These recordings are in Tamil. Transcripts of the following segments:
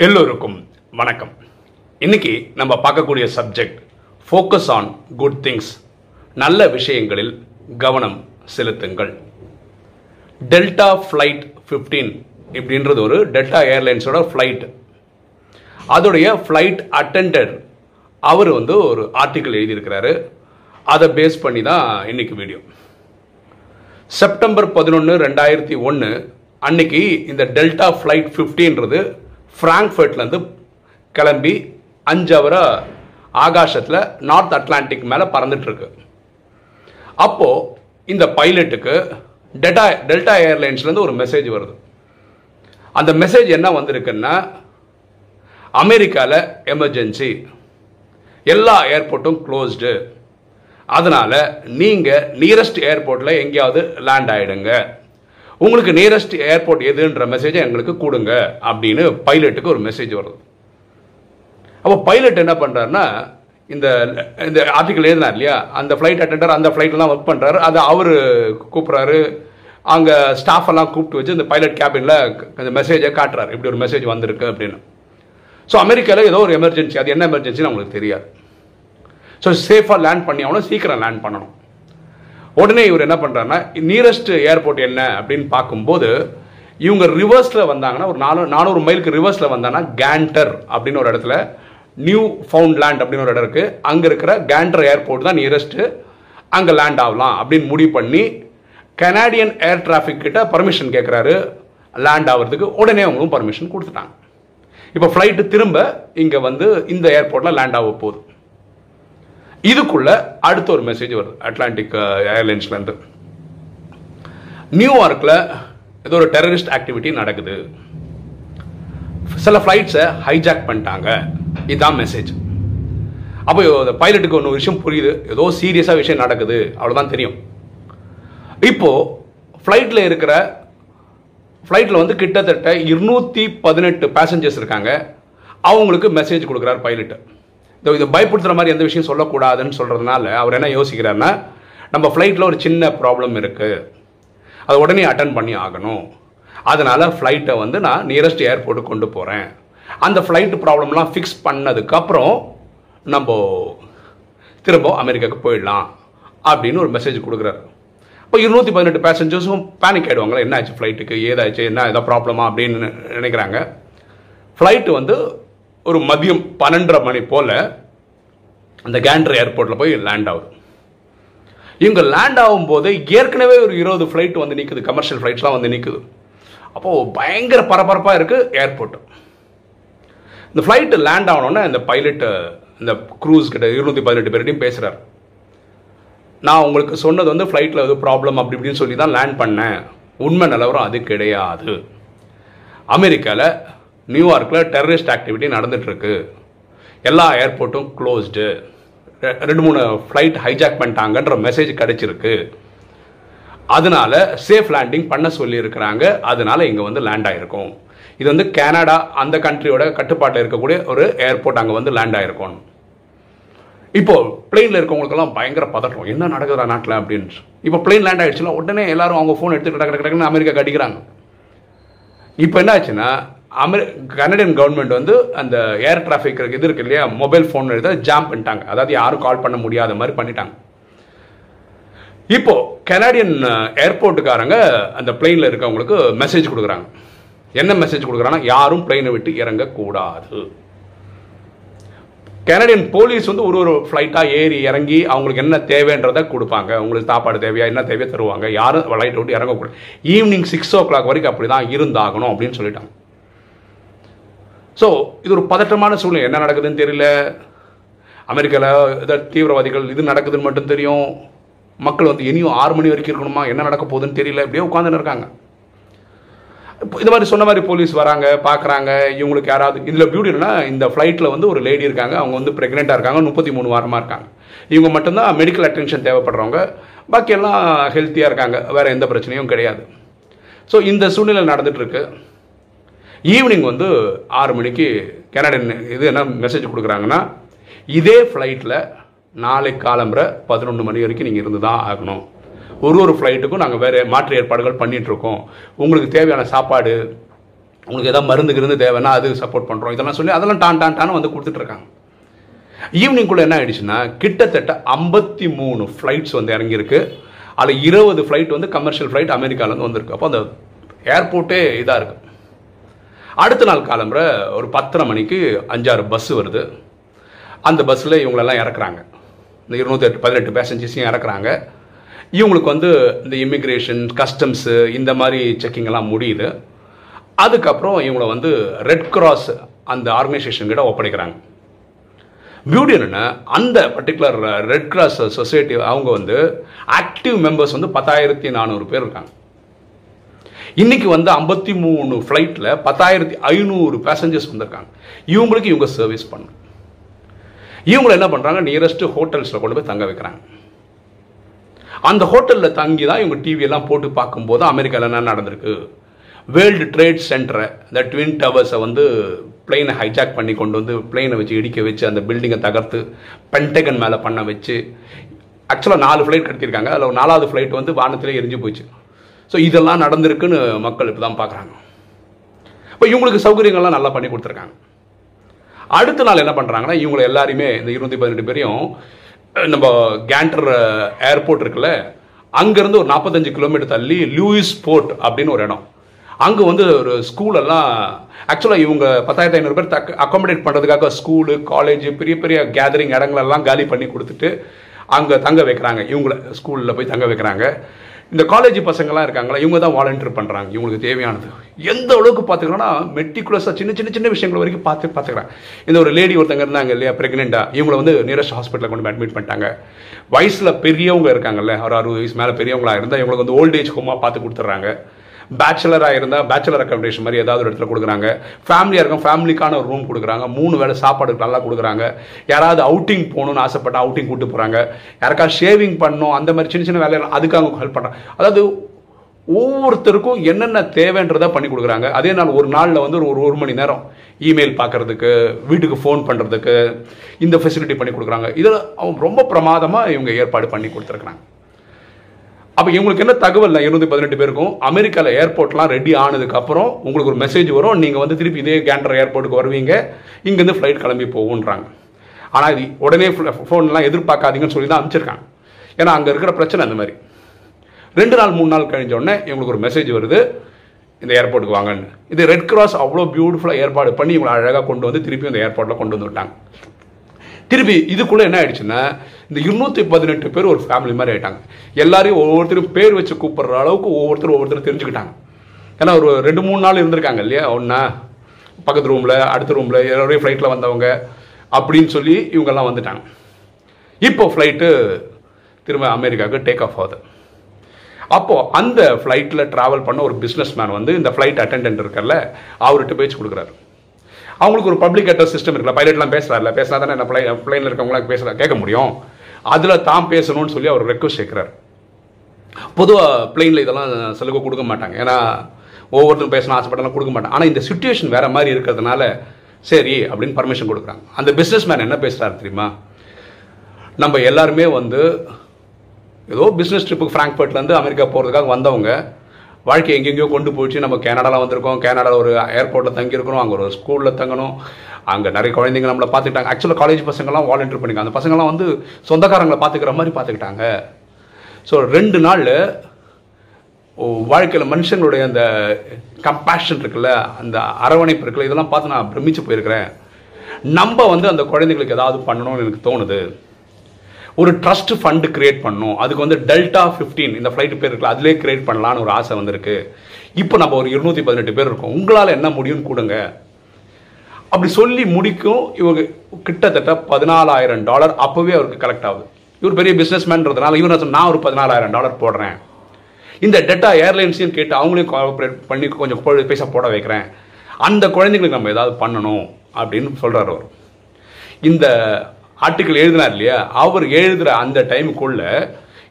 எல்லோருக்கும் வணக்கம். இன்னைக்கு நம்ம பார்க்கக்கூடிய subject focus on good things நல்ல விஷயங்களில் கவனம் செலுத்துங்கள். டெல்டா ஃப்ளைட் 15 இப்படின்றது ஒரு டெல்டா ஏர்லைன்ஸோட ஃப்ளைட் அதோடைய ஃப்ளைட் அட்டெண்டர் அவர் வந்து ஒரு ஆர்டிக்கல் எழுதியிருக்கிறாரு. அதை பேஸ் பண்ணி தான் இன்னைக்கு வீடியோ செப்டம்பர் பதினொன்று ரெண்டாயிரத்தி ஒன்று அன்னைக்கு இந்த டெல்டா ஃப்ளைட் ஃபிஃப்டின்றது ஃப்ராங்க்ஃபர்ட்லேருந்து கிளம்பி அஞ்சு அவரை ஆகாசத்தில் நார்த் அட்லாண்டிக் மேலே பறந்துட்டுருக்கு அப்போது இந்த பைலட்டுக்கு டெல்டா டெல்டா ஏர்லைன்ஸ்லேருந்து ஒரு மெசேஜ் வருது. அந்த மெசேஜ் என்ன வந்திருக்குன்னா அமெரிக்காவில் எமர்ஜென்சி எல்லா ஏர்போர்ட்டும் க்ளோஸ்டு அதனால் நீங்கள் நியரஸ்ட் ஏர்போர்ட்டில் எங்கேயாவது லேண்ட் ஆகிடுங்க உங்களுக்கு நியரஸ்ட் ஏர்போர்ட் எதுன்ற மெசேஜை எங்களுக்கு கொடுங்க அப்படின்னு பைலட்டுக்கு ஒரு மெசேஜ் வருது. அப்போ பைலட் என்ன பண்ணுறாருன்னா இந்த இந்த ஆர்டிக்கல் எழுதினார் இல்லையா? அந்த ஃப்ளைட் அட்டெண்டர் அந்த ஃப்ளைட்டில் தான் ஒர்க் பண்ணுறாரு அதை அவர் கூப்பிட்றாரு. அங்கே ஸ்டாஃப் எல்லாம் கூப்பிட்டு வச்சு இந்த பைலட் கேபினில் இந்த மெசேஜை காட்டுறாரு. இப்படி ஒரு மெசேஜ் வந்திருக்கு அப்படின்னு. ஸோ அமெரிக்காவில் ஏதோ ஒரு எமர்ஜென்சி அது என்ன எமர்ஜென்சின்னு அவங்களுக்கு தெரியாது. ஸோ சேஃபாக லேண்ட் பண்ணி ஆகணும் சீக்கிரம் லேண்ட் பண்ணணும். உடனே இவர் என்ன பண்ணுறாருன்னா நியரஸ்ட் ஏர்போர்ட் என்ன அப்படின்னு பார்க்கும்போது இவங்க ரிவர்ஸில் வந்தாங்கன்னா ஒரு நானூறு நானூறு மைலுக்கு ரிவர்ஸில் வந்தாங்கன்னா கேண்டர் அப்படின்னு ஒரு இடத்துல நியூ ஃபவுண்ட்லேண்ட் அப்படின்னு ஒரு இடம் இருக்குது அங்கே இருக்கிற கேண்டர் ஏர்போர்ட் தான் நியரஸ்ட்டு அங்கே லேண்ட் ஆகலாம் அப்படின்னு முடிவு பண்ணி கனாடியன் ஏர் டிராஃபிக் கிட்ட பர்மிஷன் கேட்குறாரு லேண்ட் ஆகிறதுக்கு உடனே அவங்களும் பர்மிஷன் கொடுத்துட்டாங்க. இப்போ ஃப்ளைட்டு திரும்ப இங்கே வந்து இந்த ஏர்போர்ட்டில் லேண்ட் ஆக போகுது. இதுக்குள்ள அடுத்த ஒரு மெசேஜ் வருது. அட்லாண்டிக் ஏர்லைன்ஸ்லேருந்து நியூயார்க்கில் ஏதோ ஒரு டெரரிஸ்ட் ஆக்டிவிட்டி நடக்குது. சில ஃப்ளைட்ஸை ஹைஜாக் பண்ணிட்டாங்க. இதுதான் மெசேஜ் அப்போ இந்த பைலட்டுக்கு ஒன்று விஷயம் புரியுது. ஏதோ சீரியஸாக விஷயம் நடக்குது. அவ்வளோதான் தெரியும். இப்போ ஃப்ளைட்டில் இருக்கிற ஃப்ளைட்டில் வந்து கிட்டத்தட்ட இருநூற்றி பதினெட்டு பேசஞ்சர்ஸ் இருக்காங்க. அவங்களுக்கு மெசேஜ் கொடுக்குறார் பைலட்டு இதோ இதை பயப்படுத்துகிற மாதிரி எந்த விஷயம் சொல்லக்கூடாதுன்னு சொல்கிறதுனால அவர் என்ன யோசிக்கிறாருன்னா நம்ம ஃப்ளைட்டில் ஒரு சின்ன ப்ராப்ளம் இருக்குது அதை உடனே அட்டன் பண்ணி ஆகணும். அதனால் ஃப்ளைட்டை வந்து நான் நியரஸ்ட் ஏர்போர்ட்டுக்கு கொண்டு போகிறேன் அந்த ஃப்ளைட்டு ப்ராப்ளம்லாம் ஃபிக்ஸ் பண்ணதுக்கப்புறம் நம்ம திரும்ப அமெரிக்காவுக்கு போயிடலாம் அப்படின்னு ஒரு மெசேஜ் கொடுக்குறாரு. இப்போ இருநூற்றி பதினெட்டு பேசஞ்சர்ஸும் பேனிக் ஆகிடுவாங்களா என்ன ஆச்சு ஃப்ளைட்டுக்கு ஏதாச்சு என்ன? ஏதாவது ப்ராப்ளமா அப்படின்னு நினைக்கிறாங்க. ஃப்ளைட்டு வந்து ஒரு மதியம் பன்னெண்டரை மணி போல் அந்த கேண்டர் ஏர்போர்ட்டில் போய் லேண்ட் ஆகுது. இவங்க லேண்ட் ஆகும்போது ஏற்கனவே ஒரு இருபது ஃப்ளைட் வந்து நிற்குது கமர்ஷியல் ஃப்ளைட்ஸ்லாம் வந்து நிற்குது அப்போது பயங்கர பரபரப்பாக இருக்குது ஏர்போர்ட் இந்த ஃப்ளைட்டு லேண்ட் ஆகணுன்னா இந்த பைலட்டு இந்த க்ரூஸ் கிட்ட இருநூற்றி பதினெட்டு பேர்கிட்டையும் பேசுகிறார் நான் உங்களுக்கு சொன்னது வந்து ஃப்ளைட்டில் எதுவும் ப்ராப்ளம் அப்படி இப்படின்னு சொல்லி தான் லேண்ட் பண்ணேன். உண்மை நிலவரம் அது கிடையாது. அமெரிக்காவில் நியூயார்க்கில் டெரரிஸ்ட் ஆக்டிவிட்டி நடந்துகிட்ருக்கு எல்லா ஏர்போர்ட்டும் க்ளோஸ்டு. ரெண்டு மூணு ஃப்ளைட் ஹைஜாக் பண்ணிட்டாங்கன்ற மெசேஜ் கிடச்சிருக்கு. அதனால சேஃப் லேண்டிங் பண்ண சொல்லியிருக்கிறாங்க. அதனால இங்கே வந்து லேண்ட் ஆகிருக்கும் இது வந்து கனடா அந்த கண்ட்ரியோட கட்டுப்பாட்டில் இருக்கக்கூடிய ஒரு ஏர்போர்ட் அங்கே வந்து லேண்ட் ஆகிருக்கும் இப்போ பிளெயினில் இருக்கவங்களுக்கெல்லாம் பயங்கர பதட்டம். என்ன நடக்குதா நாட்டில் அப்படின்னு. இப்போ பிளெயின் லேண்ட் ஆகிடுச்சுன்னா உடனே எல்லாரும் அவங்க ஃபோன் எடுத்து கிடக்கு டக்கு டக்குன்னு அமெரிக்கா கடிக்கிறாங்க இப்போ என்ன ஆச்சுன்னா அமெரி கனடியன் கவர்மெண்ட் வந்து அந்த ஏர் டிராஃபிக் இது இருக்கு இல்லையா? மொபைல் ஃபோன் எடுத்து ஜாம் பண்ணிட்டாங்க. அதாவது யாரும் கால் பண்ண முடியாத மாதிரி பண்ணிட்டாங்க. இப்போ கனடியன் ஏர்போர்ட்டுக்காரங்க அந்த பிளெயினில் இருக்கவங்களுக்கு மெசேஜ் கொடுக்குறாங்க. என்ன மெசேஜ் கொடுக்குறாங்கன்னா யாரும் பிளெயினை விட்டு இறங்கக்கூடாது. கனடியன் போலீஸ் வந்து ஒரு ஒரு ஃப்ளைட்டாக ஏறி இறங்கி அவங்களுக்கு என்ன தேவைன்றதை கொடுப்பாங்க. உங்களுக்கு சாப்பாடு தேவையா என்ன தேவையோ தருவாங்க. யாரும் ஃப்ளைட்டை விட்டு இறங்கக்கூடாது. ஈவினிங் சிக்ஸ் ஓ கிளாக் வரைக்கும் அப்படி தான் இருந்தாகணும் அப்படின்னு சொல்லிட்டாங்க. ஸோ இது ஒரு பதட்டமான சூழ்நிலை. என்ன நடக்குதுன்னு தெரியல. அமெரிக்காவில் ஏதாவது தீவிரவாதிகள் இது நடக்குதுன்னு மட்டும் தெரியும். மக்கள் வந்து இனியும் ஆறு மணி வரைக்கும் இருக்கணுமா? என்ன நடக்க போகுதுன்னு தெரியல. இப்படியே உட்காந்துன்னு இருக்காங்க. இந்த மாதிரி சொன்ன மாதிரி போலீஸ் வராங்க பார்க்குறாங்க இவங்களுக்கு யாராவது இதில் பியூட்டி என்னன்னா இந்த ஃப்ளைட்டில் வந்து ஒரு லேடி இருக்காங்க. அவங்க வந்து ப்ரெக்னெண்ட்டாக இருக்காங்க. முப்பத்தி மூணு வாரமாக இருக்காங்க. இவங்க மட்டும்தான் மெடிக்கல் அட்டென்ஷன் தேவைப்படுறவங்க. பாக்கி எல்லாம் ஹெல்த்தியாக இருக்காங்க. வேறு எந்த பிரச்சனையும் கிடையாது. ஸோ இந்த சூழ்நிலை நடந்துகிட்ருக்கு ஈவினிங் வந்து ஆறு மணிக்கு கனடன் இது என்ன மெசேஜ் கொடுக்குறாங்கன்னா இதே ஃப்ளைட்டில் நாளை காலம்புற பதினொன்று மணி வரைக்கும் நீங்கள் இருந்து தான் ஆகணும். ஒரு ஒரு ஃப்ளைட்டுக்கும் நாங்கள் வேறு மாற்று ஏற்பாடுகள் பண்ணிகிட்ருக்கோம் உங்களுக்கு தேவையான சாப்பாடு உங்களுக்கு எதாவது மருந்து கிருந்து தேவைன்னா அது சப்போர்ட் பண்ணுறோம் இதெல்லாம் சொல்லி அதெல்லாம் டான் டான் டான் வந்து கொடுத்துட்ருக்காங்க ஈவினிங்குள்ளே என்ன ஆயிடுச்சுன்னா கிட்டத்தட்ட ஐம்பத்தி மூணு ஃப்ளைட்ஸ் வந்து இறங்கியிருக்கு. அதில் இருபது ஃப்ளைட் வந்து கமர்ஷியல் ஃப்ளைட் அமெரிக்காவிலேருந்து வந்திருக்கு. அப்போ அந்த ஏர்போர்ட்டே இதாக இருக்குது அடுத்த நாள் காலம்புற ஒரு பத்தரை மணிக்கு அஞ்சாறு பஸ் வருது. அந்த பஸ்ஸில் இவங்களெல்லாம் இறக்குறாங்க. இந்த இருநூத்தி எட்டு பதினெட்டு பேசஞ்சர்ஸையும் இறக்குறாங்க. இவங்களுக்கு வந்து இந்த இமிக்ரேஷன் கஸ்டம்ஸு இந்த மாதிரி செக்கிங்கெல்லாம் முடியுது. அதுக்கப்புறம் இவங்களை வந்து ரெட் கிராஸ் அந்த ஆர்கனைசேஷன் கிட்ட ஒப்படைக்கிறாங்க. பியூட்டி என்னென்னா அந்த பர்டிகுலர் ரெட் கிராஸ் சொசைட்டி அவங்க வந்து ஆக்டிவ் மெம்பர்ஸ் வந்து பத்தாயிரத்தி நானூறு பேர் இருக்காங்க. இன்னைக்கு வந்து ஐம்பத்தி மூணு ஃப்ளைட்டில் பத்தாயிரத்தி ஐநூறு பேசஞ்சர்ஸ் வந்திருக்காங்க. இவங்களுக்கு இவங்க சர்வீஸ் பண்ணும் இவங்களை என்ன பண்ணுறாங்க நியரஸ்ட் ஹோட்டல்ஸில் கொண்டு போய் தங்க வைக்கிறாங்க. அந்த ஹோட்டலில் தங்கி தான் இவங்க டிவியெல்லாம் போட்டு பார்க்கும்போது அமெரிக்காவில் என்ன நடந்திருக்கு? வேர்ல்டு ட்ரேட் சென்டரை இந்த ட்வின் டவர்ஸை வந்து பிளெயினை ஹைஜாக் பண்ணி கொண்டு வந்து பிளெயினை வச்சு இடிக்க வச்சு அந்த பில்டிங்கை தகர்த்து பென்டகன் மேலே பண்ண வச்சு ஆக்சுவலாக நாலு ஃப்ளைட் கட்டியிருக்காங்க அதில் நாலாவது ஃப்ளைட் வந்து வானத்திலே எரிஞ்சு போச்சு. ஸோ இதெல்லாம் நடந்திருக்குன்னு மக்கள் இப்போ தான் பார்க்குறாங்க. இப்போ இவங்களுக்கு சௌகரியங்கள்லாம் நல்லா பண்ணி கொடுத்துருக்காங்க. அடுத்த நாள் என்ன பண்ணுறாங்கன்னா இவங்களை எல்லாருமே இந்த இருநூத்தி பதினெட்டு பேரையும் நம்ம கேண்டர் ஏர்போர்ட் இருக்குல்ல அங்கேருந்து ஒரு நாற்பத்தஞ்சு கிலோமீட்டர் தள்ளி லூயிஸ் போர்ட் அப்படின்னு ஒரு இடம். அங்கே வந்து ஒரு ஸ்கூலெல்லாம் ஆக்சுவலாக இவங்க பத்தாயிரத்தி ஐநூறு பேர் தக்க அக்காமடேட் பண்ணுறதுக்காக ஸ்கூலு காலேஜ் பெரிய பெரிய கேதரிங் இடங்களெல்லாம் காலி பண்ணி கொடுத்துட்டு அங்கே தங்க வைக்கிறாங்க. இவங்கள ஸ்கூலில் போய் தங்க வைக்கிறாங்க. இந்த காலேஜ் பசங்கள்லாம் இருக்காங்களா? இவங்க தான் வாலண்டியர் பண்ணுறாங்க இவங்களுக்கு தேவையானது. எந்த அளவுக்கு பார்த்துக்கிறோன்னா மெட்டிகுலஸாக சின்ன சின்ன சின்ன விஷயங்கள் வரைக்கும் பார்த்து பார்த்துக்கிறேன் இந்த ஒரு லேடி ஒருத்தங்க இருந்தாங்க இல்லையா ப்ரெக்னெண்ட்டாக இவங்களை வந்து நியரஸ்ட் ஹாஸ்பிட்டலில் கொண்டு அட்மிட் பண்ணிட்டாங்க. வயசில் பெரியவங்க இருக்காங்கல்ல ஒரு அறுபது வயசு மேலே பெரியவங்களாக இருந்தால் இவங்களுக்கு வந்து ஓல்ட் ஏஜ் ஹோமாக பார்த்து கொடுத்துட்றாங்க. பேச்சுலராக இருந்தால் பேச்சுலர் அக்காமடேஷன் மாதிரி ஏதாவது ஒரு இடத்துல கொடுக்குறாங்க. ஃபேமிலியாக இருக்கும் ஃபேமிலிக்கான ஒரு ரூம் கொடுக்குறாங்க. மூணு வேளை சாப்பாடு நல்லா கொடுக்குறாங்க. யாராவது அவுட்டிங் போகணும்னு ஆசைப்பட்ட அவுட்டிங் கூட்டு போகிறாங்க யாருக்காவது ஷேவிங் பண்ணணும் அந்த மாதிரி சின்ன சின்ன வேலையெல்லாம் அதுக்காக அவங்க ஹெல்ப் பண்ணுறாங்க அதாவது ஒவ்வொருத்தருக்கும் என்னென்ன தேவைன்றதை பண்ணி கொடுக்குறாங்க. அதே நாள் ஒரு நாளில் வந்து ஒரு ஒரு மணி நேரம் இமெயில் பார்க்குறதுக்கு வீட்டுக்கு ஃபோன் பண்ணுறதுக்கு இந்த ஃபெசிலிட்டி பண்ணி கொடுக்குறாங்க. இதில் அவங்க ரொம்ப பிரமாதமாக இவங்க ஏற்பாடு பண்ணி கொடுத்துருக்குறாங்க. அப்போ இவங்களுக்கு என்ன தகவல் இருநூத்தி பதினெட்டு பேருக்கும். அமெரிக்காவில் ஏர்போர்ட்லாம் ரெடி ஆனதுக்கு அப்புறம் உங்களுக்கு ஒரு மெசேஜ் வரும். நீங்கள் வந்து திருப்பி இதே கேண்டர் ஏர்போர்ட்டுக்கு வருவீங்க. இங்கேருந்து ஃப்ளைட் கிளம்பி போகுன்றாங்க ஆனால் இது உடனே ஃபோன்லாம் எதிர்பார்க்காதீங்கன்னு சொல்லி தான் அனுப்பிச்சிருக்காங்க. ஏன்னா அங்கே இருக்கிற பிரச்சனை அந்த மாதிரி. ரெண்டு நாள் மூணு நாள் கழிஞ்ச உடனே இவங்களுக்கு ஒரு மெசேஜ் வருது. இந்த ஏர்போர்ட்டுக்கு வாங்கன்னு. இது ரெட் கிராஸ் அவ்வளோ பியூட்டிஃபுல்லாக ஏற்பாடு பண்ணி இவங்களை அழகாக கொண்டு வந்து திருப்பி அந்த ஏர்போர்ட்டில் கொண்டு வந்து விட்டாங்க. திருப்பி இதுக்குள்ளே என்ன ஆயிடுச்சுன்னா இந்த இருநூற்றி பதினெட்டு பேர் ஒரு ஃபேமிலி மாதிரி ஆயிட்டாங்க. எல்லாரையும் ஒவ்வொருத்தரும் பேர் வச்சு கூப்பிடுற அளவுக்கு ஒவ்வொருத்தரும் ஒவ்வொருத்தரும் தெரிஞ்சுக்கிட்டாங்க. ஏன்னா ஒரு ரெண்டு மூணு நாள் இருந்திருக்காங்க இல்லையா? ஒன்றா பக்கத்து ரூமில் அடுத்த ரூமில் எல்லோரையும் ஃப்ளைட்டில் வந்தவங்க அப்படின்னு சொல்லி இவங்கெல்லாம் வந்துட்டாங்க. இப்போ ஃப்ளைட்டு திரும்ப அமெரிக்காவுக்கு டேக் ஆஃப் ஆகுது. அப்போது அந்த ஃப்ளைட்டில் ட்ராவல் பண்ண ஒரு பிஸ்னஸ் மேன் வந்து இந்த ஃப்ளைட் அட்டெண்டன்ட் இருக்கல அவர்கிட்ட பேச்சு கொடுக்குறாரு. அவங்களுக்கு ஒரு பப்ளிக் அட்ரஸ் சிஸ்டம் இருக்குல்ல பைலட்லாம் பேசுகிறாருல பேசினா தானே என்ன பிளை பிளைனில் இருக்கவங்களாம் பேச கேட்க முடியும். அதில் தான் பேசணும்னு சொல்லி அவர் ரெக்வஸ்ட் கேட்குறாரு பொதுவாக பிளெயினில் இதெல்லாம் சலுகை கொடுக்க மாட்டாங்க. ஏன்னா ஒவ்வொருத்தரும் பேசணும் ஆசைப்பட்டாலும் கொடுக்க மாட்டாங்க. ஆனால் இந்த சுச்சுவேஷன் வேறு மாதிரி இருக்கிறதுனால சரி அப்படின்னு பர்மிஷன் கொடுக்குறாங்க. அந்த பிஸ்னஸ் மேன் என்ன பேசுகிறாரு தெரியுமா? நம்ம எல்லாருமே வந்து ஏதோ பிஸ்னஸ் ட்ரிப்புக்கு ஃப்ராங்க்ஃபர்ட்லேருந்து அமெரிக்கா போகிறதுக்காக வந்தவங்க வாழ்க்கை எங்கெங்கேயோ கொண்டு போயிடுச்சு. நம்ம கனடாவில் வந்திருக்கோம். கனடாவில் ஒரு ஏர்போர்ட்டில் தங்கியிருக்கிறோம். அங்கே ஒரு ஸ்கூலில் தங்கணும். அங்கே நிறைய குழந்தைங்க நம்மளை பார்த்துக்கிட்டாங்க. ஆக்சுவலாக காலேஜ் பசங்கள்லாம் வாலண்டியர் பண்ணிங்க அந்த பசங்கள்லாம் வந்து சொந்தக்காரங்களை பார்த்துக்கிற மாதிரி பார்த்துக்கிட்டாங்க. ஸோ ரெண்டு நாள் வாழ்க்கையில் மனுஷங்களுடைய அந்த கம்பேஷன் இருக்குல்ல அந்த அரவணைப்பு இருக்குல்ல இதெல்லாம் பார்த்து நான் பிரமிச்சு போயிருக்கிறேன். நம்ம வந்து அந்த குழந்தைங்களுக்கு ஏதாவது பண்ணணும்னு எனக்கு தோணுது. ஒரு ட்ரஸ்ட் ஃபண்டு கிரியேட் பண்ணும். அதுக்கு வந்து டெல்டா ஃபிஃப்டீன் இந்த ஃப்ளைட் பேர் இருக்குல்ல அதிலே கிரியேட் பண்ணலான்னு ஒரு ஆசை வந்திருக்கு. இப்போ நம்ம ஒரு இருநூற்றி பதினெட்டு பேர் இருக்கோம். உங்களால் என்ன முடியும்னு கொடுங்க. அப்படி சொல்லி முடிக்கும் இவங்க கிட்டத்தட்ட பதினாலாயிரம் டாலர் அப்போவே அவருக்கு கலெக்ட் ஆகுது. இவர் பெரிய பிஸ்னஸ் மேன்றதுனால இவர் நான் ஒரு பதினாலாயிரம் டாலர் போடுறேன். இந்த டெட்டா ஏர்லைன்ஸையும் கேட்டு அவங்களையும் கோஆப்ரேட் பண்ணி கொஞ்சம் பைசா போட வைக்கிறேன். அந்த குழந்தைங்களுக்கு நம்ம ஏதாவது பண்ணணும் அப்படின்னு சொல்கிறார் அவர். இந்த ஆர்டிக்கல் எழுதினார் இல்லையா? அவர் எழுதுகிற அந்த டைமுக்குள்ள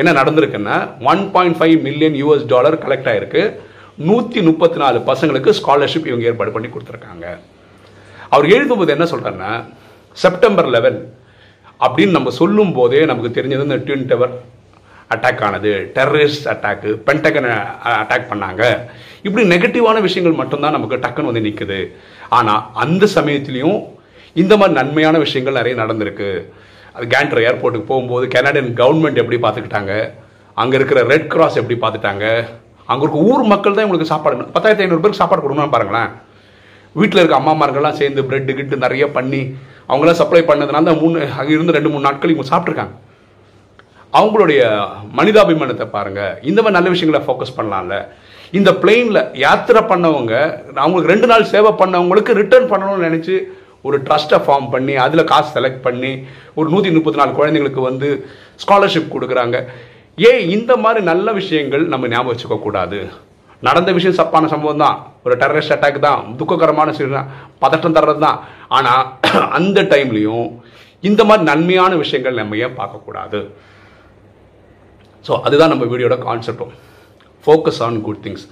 என்ன நடந்திருக்குன்னா one point five million US dollar collect ஆயிருக்கு. நூற்றி முப்பத்தி நாலு பசங்களுக்கு ஸ்காலர்ஷிப் இவங்க ஏற்பாடு பண்ணி கொடுத்துருக்காங்க. அவர் எழுதும்போது என்ன சொல்கிறாருன்னா செப்டம்பர் லெவன் அப்படின்னு நம்ம சொல்லும் போதே நமக்கு தெரிஞ்சது இந்த ட்வின் டவர் அட்டாக் ஆனது டெரரிஸ்ட் அட்டாக்கு பென்டகன் அட்டாக் பண்ணாங்க. இப்படி நெகட்டிவான விஷயங்கள் மட்டும்தான் நமக்கு டக்குன்னு வந்து நிற்குது ஆனால் அந்த சமயத்துலேயும் இந்த மாதிரி நன்மையான விஷயங்கள் நிறைய நடந்திருக்கு. அது கேண்ட்ரு ஏர்போர்ட்டுக்கு போகும்போது கனடியன் கவர்மெண்ட் எப்படி பார்த்துக்கிட்டாங்க? அங்கே இருக்கிற ரெட் கிராஸ் எப்படி பார்த்துட்டாங்க? அங்கே இருக்க ஊர் மக்கள் தான் இவங்களுக்கு சாப்பாடு. பத்தாயிரத்தி ஐநூறு பேருக்கு சாப்பாடு கொடுக்கணும்னு பாருங்களேன். வீட்டில் இருக்க அம்மாமார்கள்லாம் சேர்ந்து பிரெட்டு கிட்டு நிறைய பண்ணி அவங்களாம் சப்ளை பண்ணதுனால தான் மூணு அங்கே இருந்து ரெண்டு மூணு நாட்கள் இவங்க சாப்பிட்ருக்காங்க அவங்களுடைய மனிதாபிமானத்தை பாருங்கள் இந்த மாதிரி நல்ல விஷயங்களை ஃபோக்கஸ் பண்ணலாம்ல. இந்த பிளெயினில் யாத்திரை பண்ணவங்க அவங்களுக்கு ரெண்டு நாள் சேவை பண்ணவங்களுக்கு ரிட்டர்ன் பண்ணணும்னு நினச்சி ஒரு ட்ரஸ்ட்டை ஃபார்ம் பண்ணி அதில் காசு செலக்ட் பண்ணி ஒரு நூற்றி முப்பத்தி நாலு குழந்தைங்களுக்கு வந்து ஸ்காலர்ஷிப் கொடுக்குறாங்க. ஏன் இந்த மாதிரி நல்ல விஷயங்கள் நம்ம ஞாபகம் வச்சுக்கக்கூடாது நடந்த விஷயம் சப்பான சம்பவம் தான். ஒரு டெரரிஸ்ட் அட்டாக் தான். துக்ககரமான விஷயம் பதட்டம் தர்றது தான். ஆனால் அந்த டைம்லையும் இந்த மாதிரி நன்மையான விஷயங்கள் நம்ம ஏன் பார்க்கக்கூடாது ஸோ அதுதான் நம்ம வீடியோட கான்செப்டும் ஃபோக்கஸ் ஆன் குட் திங்ஸ்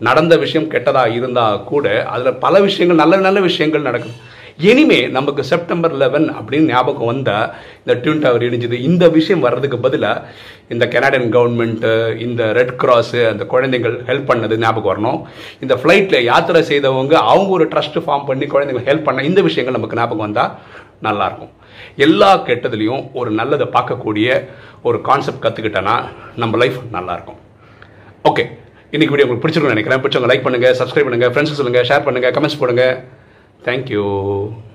நடந்த விஷயம் கெட்டதாக இருந்தால் கூட அதில் பல விஷயங்கள் நல்ல நல்ல விஷயங்கள் நடக்குது. இனிமே நமக்கு செப்டம்பர் லெவன் அப்படின்னு ஞாபகம் வந்தால் இந்த டியூன் டவர் இடிஞ்சது இந்த விஷயம் வர்றதுக்கு பதிலாக இந்த கனடியன் கவர்மெண்ட்டு இந்த ரெட் கிராஸு அந்த குழந்தைகள் ஹெல்ப் பண்ணது ஞாபகம் வரணும். இந்த ஃப்ளைட்டில் யாத்திரை செய்தவங்க அவங்க ஒரு ட்ரஸ்ட் ஃபார்ம் பண்ணி குழந்தைங்க ஹெல்ப் பண்ண இந்த விஷயங்கள் நமக்கு ஞாபகம் வந்தால் நல்லாயிருக்கும் எல்லா கெட்டதுலேயும் ஒரு நல்லதை பார்க்கக்கூடிய ஒரு கான்செப்ட் கற்றுக்கிட்டேன்னா நம்ம லைஃப் நல்லாயிருக்கும் ஓகே இன்னைக்கு வீடியோ உங்களுக்கு பிடிச்சிருக்கும்னு நினைக்கிறேன். பிடிச்சவங்க லைக் பண்ணுங்கள் சப்ஸ்கிரைப் பண்ணுங்கள் ஃப்ரெண்ட்ஸுக்கு சொல்லுங்கள் ஷேர் பண்ணுங்கள் கமெண்ட்ஸ் Thank you.